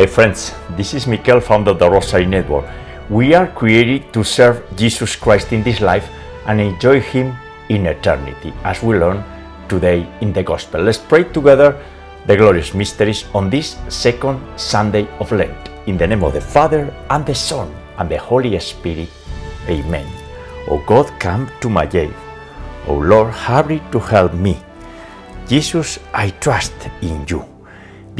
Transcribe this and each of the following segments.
Hey friends, this is Mikel, founder of the Rosary Network. We are created to serve Jesus Christ in this life and enjoy Him in eternity, as we learn today in the Gospel. Let's pray together the glorious mysteries on this second Sunday of Lent. In the name of the Father, and the Son, and the Holy Spirit. Amen. O God, come to my aid. O Lord, hurry to help me. Jesus, I trust in you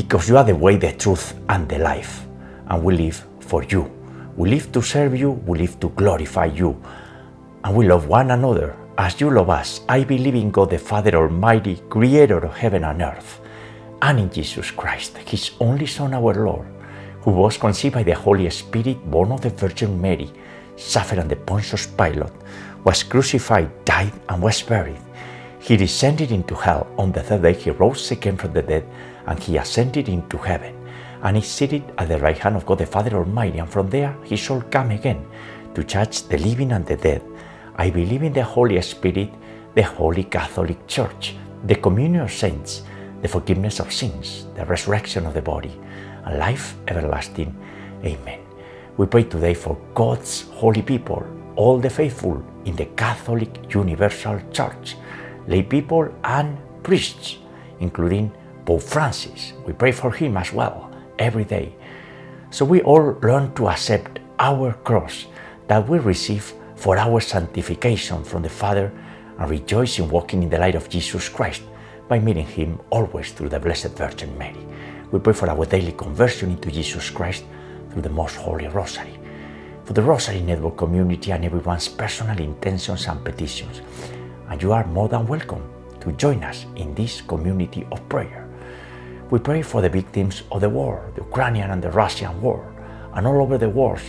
because you are the way, the truth, and the life. And we live for you. We live to serve you, we live to glorify you. And we love one another as you love us. I believe in God the Father Almighty, creator of heaven and earth, and in Jesus Christ, his only Son, our Lord, who was conceived by the Holy Spirit, born of the Virgin Mary, suffered under Pontius Pilate, was crucified, died, and was buried. He descended into hell. On the third day, he rose again from the dead, and he ascended into heaven. And is seated at the right hand of God the Father Almighty, and from there he shall come again to judge the living and the dead. I believe in the Holy Spirit, the Holy Catholic Church, the communion of saints, the forgiveness of sins, the resurrection of the body, and life everlasting. Amen. We pray today for God's holy people, all the faithful in the Catholic Universal Church, lay people and priests, including Pope Francis. We pray for him as well every day. So we all learn to accept our cross that we receive for our sanctification from the Father and rejoice in walking in the light of Jesus Christ by meeting Him always through the Blessed Virgin Mary. We pray for our daily conversion into Jesus Christ through the Most Holy Rosary, for the Rosary Network community and everyone's personal intentions and petitions. And you are more than welcome to join us in this community of prayer. We pray for the victims of the war, the Ukrainian and the Russian war, and all over the world.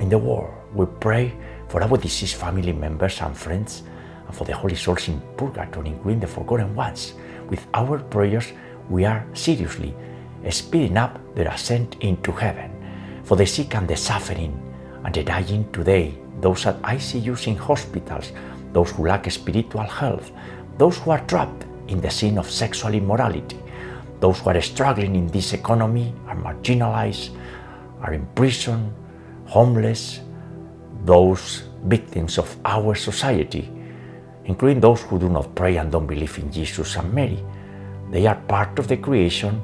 In the war, we pray for our deceased family members and friends, and for the holy souls in purgatory, including the forgotten ones. With our prayers, we are seriously speeding up their ascent into heaven. For the sick and the suffering and the dying today, those at ICUs in hospitals, those who lack spiritual health, those who are trapped in the sin of sexual immorality, those who are struggling in this economy, are marginalized, are in prison, homeless, those victims of our society, including those who do not pray and don't believe in Jesus and Mary. They are part of the creation,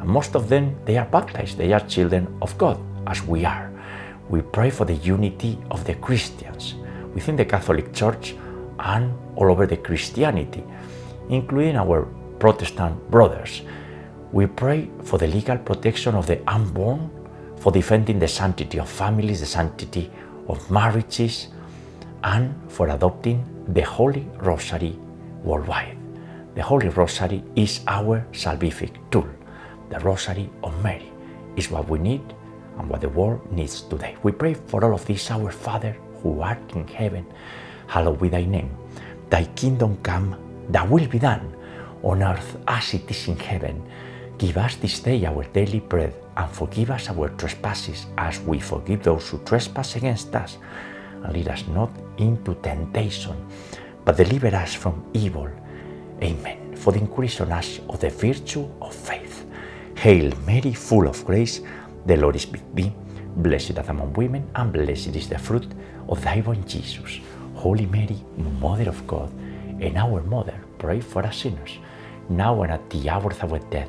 and most of them they are baptized. They are children of God, as we are. We pray for the unity of the Christians within the Catholic Church and all over the Christianity, including our Protestant brothers. We pray for the legal protection of the unborn, for defending the sanctity of families, the sanctity of marriages, and for adopting the Holy Rosary worldwide. The Holy Rosary is our salvific tool. The Rosary of Mary is what we need and what the world needs today. We pray for all of this, our Father who art in heaven, hallowed be thy name. Thy kingdom come, thy will be done, on earth as it is in heaven. Give us this day our daily bread, and forgive us our trespasses as we forgive those who trespass against us. And lead us not into temptation, but deliver us from evil. Amen. For the increase on us of the virtue of faith. Hail Mary, full of grace, the Lord is with thee. Blessed art among women, and blessed is the fruit of thy womb, Jesus. Holy Mary, Mother of God, and our Mother, pray for us sinners, now and at the hour of our death.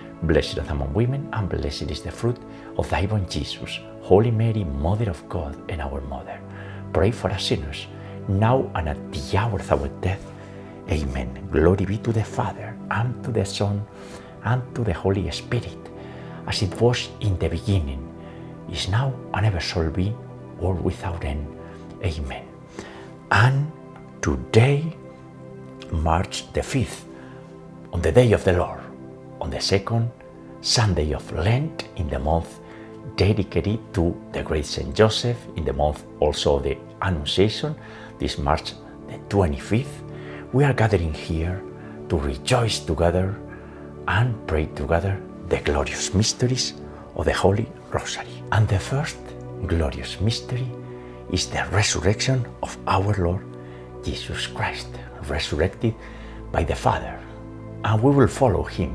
Blessed art among women, and blessed is the fruit of thy womb, Jesus. Holy Mary, Mother of God and our Mother, pray for us sinners, now and at the hour of our death. Amen. Glory be to the Father, and to the Son, and to the Holy Spirit, as it was in the beginning, is now, and ever shall be, world without end. Amen. And today, March the 5th, on the day of the Lord, on the second Sunday of Lent in the month dedicated to the great Saint Joseph in the month also of the Annunciation, this March the 25th. We are gathering here to rejoice together and pray together the glorious mysteries of the Holy Rosary. And the first glorious mystery is the resurrection of our Lord Jesus Christ, resurrected by the Father. And we will follow him.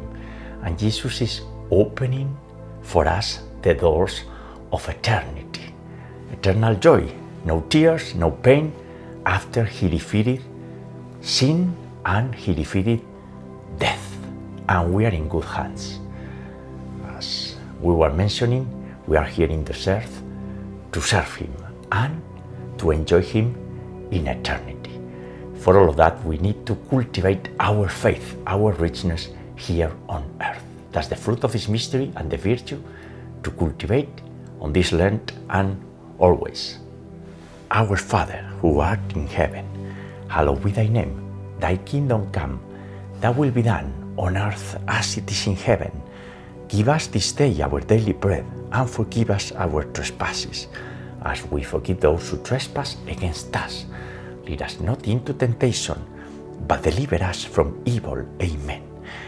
And Jesus is opening for us the doors of eternity, eternal joy, no tears, no pain, after he defeated sin and he defeated death. And we are in good hands. As we were mentioning, we are here in this earth to serve him and to enjoy him in eternity. For all of that, we need to cultivate our faith, our richness here on earth. That's the fruit of this mystery and the virtue to cultivate on this land and always. Our Father, who art in heaven, hallowed be thy name. Thy kingdom come, thy will be done on earth as it is in heaven. Give us this day our daily bread, and forgive us our trespasses, as we forgive those who trespass against us. Lead us not into temptation, but deliver us from evil. Amen.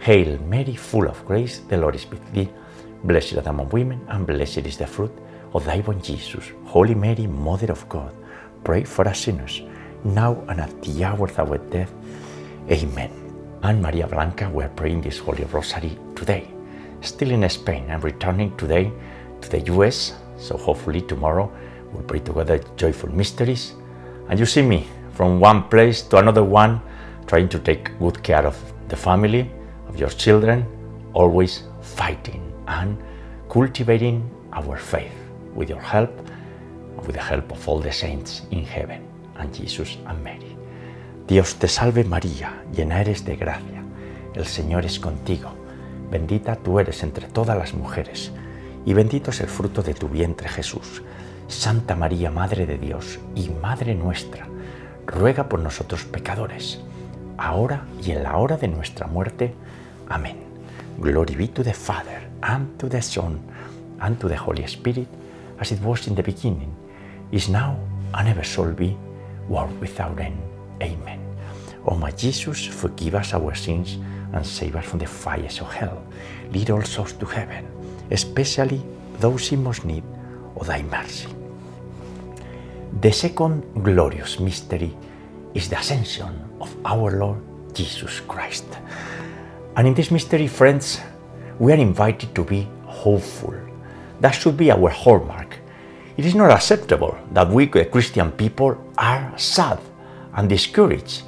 Hail Mary, full of grace, the Lord is with thee. Blessed art among women, and blessed is the fruit of thy womb, Jesus. Holy Mary, Mother of God, pray for us sinners, now and at the hour of our death. Amen. And Maria Blanca, we are praying this Holy Rosary today. Still in Spain, I'm returning today to the US, so hopefully tomorrow we'll pray together joyful mysteries. And you see me from one place to another one, trying to take good care of the family, of your children, always fighting and cultivating our faith with your help with the help of all the saints in heaven and Jesus and Mary. Dios te salve María, llena eres de gracia, el Señor es contigo, bendita tú eres entre todas las mujeres, y bendito es el fruto de tu vientre Jesús. Santa María, Madre de Dios y Madre nuestra, ruega por nosotros pecadores, ahora y en la hora de nuestra muerte. Amén. Glory be to the Father, and to the Son, and to the Holy Spirit, as it was in the beginning, is now, and ever shall be, world without end. Amen. O my Jesus, forgive us our sins and save us from the fires of hell. Lead all souls to heaven, especially those in most need of thy mercy. The second glorious mystery is the ascension of our Lord Jesus Christ. And in this mystery, friends, we are invited to be hopeful. That should be our hallmark. It is not acceptable that we the Christian people are sad and discouraged.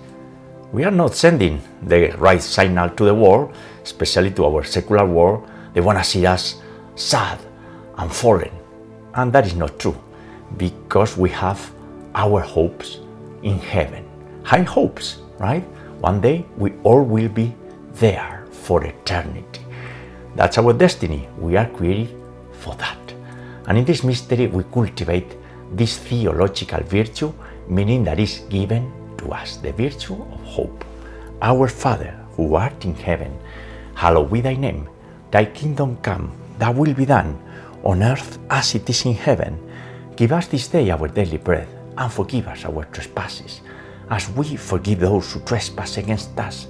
We are not sending the right signal to the world, especially to our secular world. They want to see us sad and fallen. And that is not true because we have our hopes in heaven. High hopes, right? One day we all will be there for eternity. That's our destiny. We are created for that. And in this mystery, we cultivate this theological virtue, meaning that is given to us the virtue of hope. Our Father, who art in heaven, hallowed be thy name. Thy kingdom come, thy will be done, on earth as it is in heaven. Give us this day our daily bread, and forgive us our trespasses, as we forgive those who trespass against us.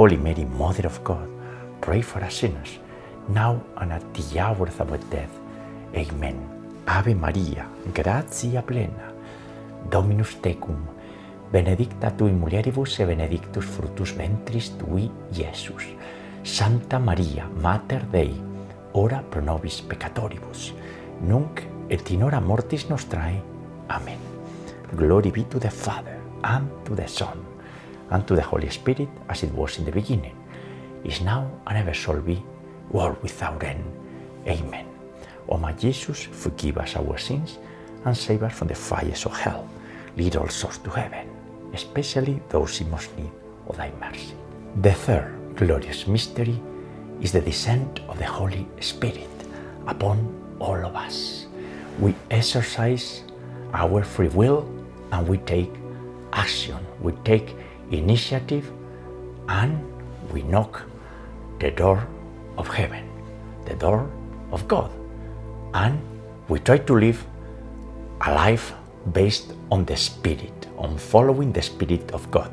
Holy Mary, Mother of God, pray for us sinners, now and at the hour of our death. Amen. Ave Maria, gratia plena, Dominus tecum, benedicta tu in mulieribus e benedictus fructus ventris tui, Iesus. Santa Maria, Mater Dei, ora pro nobis peccatoribus, nunc et in hora mortis nostrae. Amen. Glory be to the Father, and to the Son, and to the Holy Spirit, as it was in the beginning, is now, and ever shall be, world without end. Amen. O my Jesus, forgive us our sins, and save us from the fires of hell. Lead all souls to heaven, especially those in most need of thy mercy. The third glorious mystery is the descent of the Holy Spirit upon all of us. We exercise our free will and we take action, we take initiative, and we knock the door of heaven, the door of God, and we try to live a life based on the Spirit, on following the Spirit of God.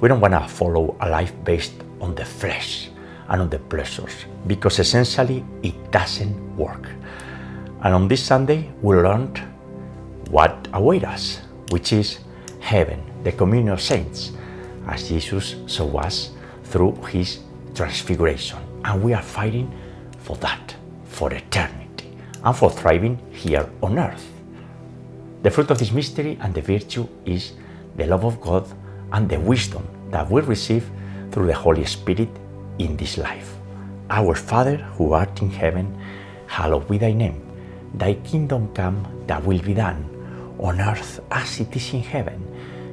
We don't want to follow a life based on the flesh and on the pleasures because essentially it doesn't work. And on this Sunday, we learned what awaits us, which is heaven, the communion of saints, as Jesus saw us through his transfiguration. And we are fighting for that, for eternity, and for thriving here on earth. The fruit of this mystery and the virtue is the love of God and the wisdom that we receive through the Holy Spirit in this life. Our Father who art in heaven, hallowed be thy name. Thy kingdom come, thy will be done, on earth as it is in heaven.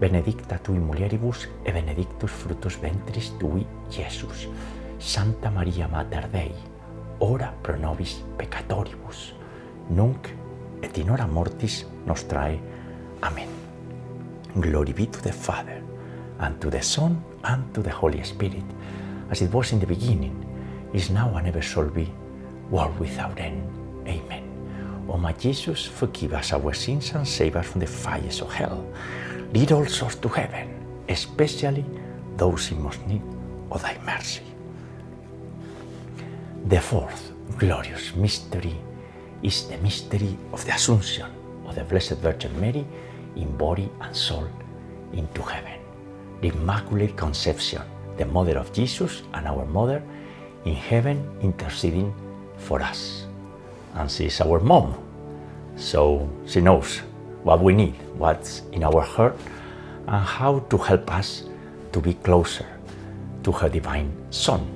benedicta tui mulieribus e benedictus fructus ventris tui, Iesus. Santa Maria Mater Dei, ora pro nobis peccatoribus, nunc et in hora mortis nostrae. Amen. Glory be to the Father, and to the Son, and to the Holy Spirit, as it was in the beginning, is now and ever shall be, world without end. Amen. O my Jesus, forgive us our sins and save us from the fires of hell Lead all souls to heaven, especially those in most need of thy mercy. The fourth glorious mystery is the mystery of the Assumption of the Blessed Virgin Mary in body and soul into heaven. The Immaculate Conception, the Mother of Jesus and our Mother, in heaven interceding for us. And she is our mom, so she knows what we need, what's in our heart, and how to help us to be closer to her divine Son.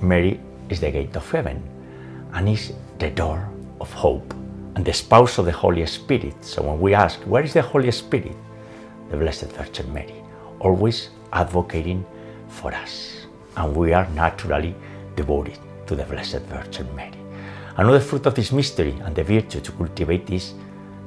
Mary is the gate of heaven and is the door of hope and the spouse of the Holy Spirit. So when we ask, where is the Holy Spirit? The Blessed Virgin Mary, always advocating for us. And we are naturally devoted to the Blessed Virgin Mary. Another fruit of this mystery and the virtue to cultivate is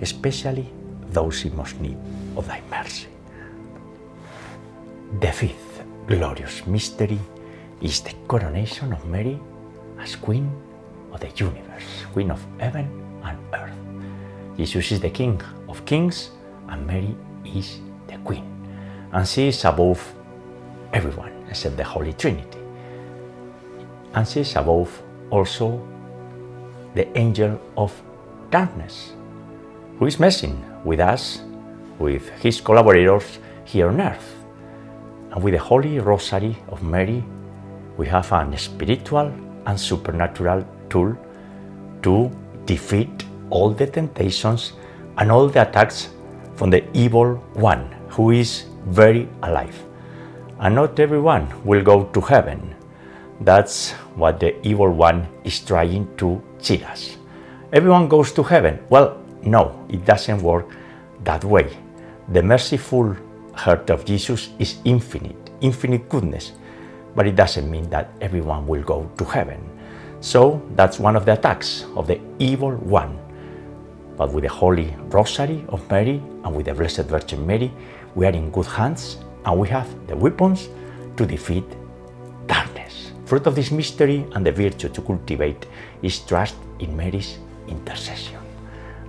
especially those in most need of thy mercy. The fifth glorious mystery is the coronation of Mary as Queen of the universe, Queen of heaven and earth. Jesus is the King of kings, and Mary is the Queen. And she is above everyone except the Holy Trinity. And she is above also the angel of darkness, who is messing with us, with his collaborators here on earth. And with the Holy Rosary of Mary, we have an spiritual and supernatural tool to defeat all the temptations and all the attacks from the evil one, who is very alive. And not everyone will go to heaven. That's what the evil one is trying to cheat us. Everyone goes to heaven. Well, no, it doesn't work that way. The merciful heart of Jesus is infinite, infinite goodness, but it doesn't mean that everyone will go to heaven. So that's one of the attacks of the evil one. But with the Holy Rosary of Mary and with the Blessed Virgin Mary, we are in good hands and we have the weapons to defeat darkness. Fruit of this mystery and the virtue to cultivate is trust in Mary's intercession.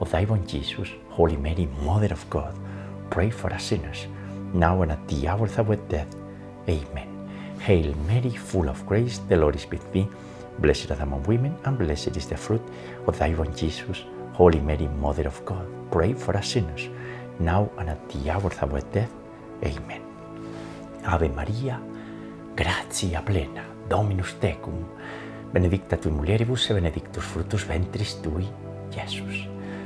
of thy born Jesus, Holy Mary, Mother of God, pray for us sinners, now and at the hour of our death. Amen. Hail Mary, full of grace, the Lord is with thee. Blessed art thou among women, and blessed is the fruit of thy womb, Jesus. Holy Mary, Mother of God, pray for us sinners, now and at the hour of our death. Amen. Ave Maria, gratia plena, Dominus tecum, benedicta tui mulieribus e benedictus fructus ventris tui, Jesus.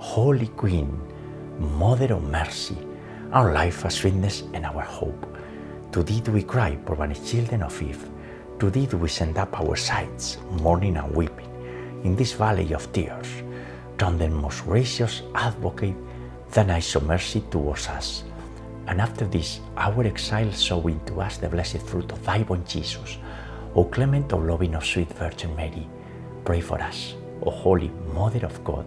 Holy Queen, Mother of Mercy, our life, our sweetness, and our hope. To thee do we cry, poor banished children of Eve. To thee do we send up our sighs, mourning and weeping, in this valley of tears. Turn then, most gracious advocate, thine eyes of mercy towards us. And after this, our exile, show to us the blessed fruit of thy born Jesus. O clement, O loving, O sweet Virgin Mary, pray for us, O holy Mother of God,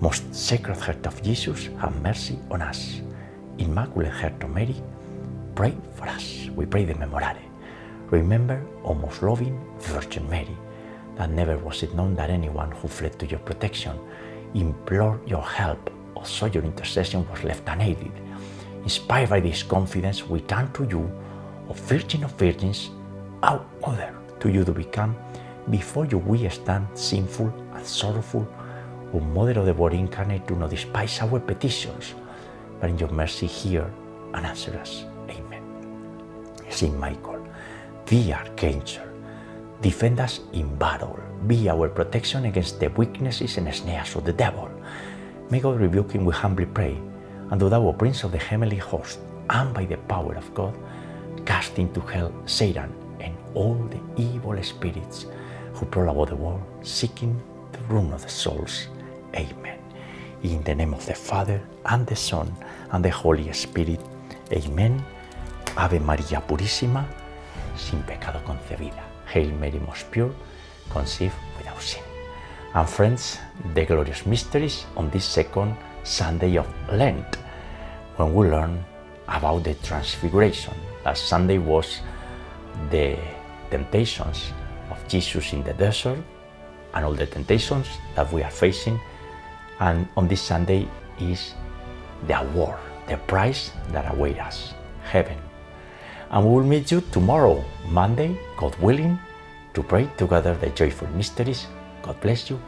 Most Sacred Heart of Jesus, have mercy on us. Immaculate Heart of Mary, pray for us. We pray the Memorare. Remember, O most loving Virgin Mary, that never was it known that anyone who fled to your protection, implored your help, or sought your intercession was left unaided. Inspired by this confidence, we turn to you, O Virgin of Virgins, our Mother. To you do we come. Before you we stand sinful and sorrowful. O Mother of the Word incarnate, do not despise our petitions, but in your mercy hear and answer us. Amen. Saint Michael, the Archangel, defend us in battle. Be our protection against the weaknesses and snares of the devil. May God rebuke him, we humbly pray. And do thou, O Prince of the heavenly host, and by the power of God, cast into hell Satan and all the evil spirits who prowl about the world, seeking the ruin of the souls. Amen. In the name of the Father, and the Son, and the Holy Spirit. Amen. Ave María Purísima, sin pecado concebida. Hail Mary, most pure, conceived without sin. And friends, the glorious mysteries on this second Sunday of Lent, when we learn about the Transfiguration. Last Sunday was the temptations of Jesus in the desert and all the temptations that we are facing. And on this Sunday is the award, the prize that awaits us, heaven. And we will meet you tomorrow, Monday, God willing, to pray together the joyful mysteries. God bless you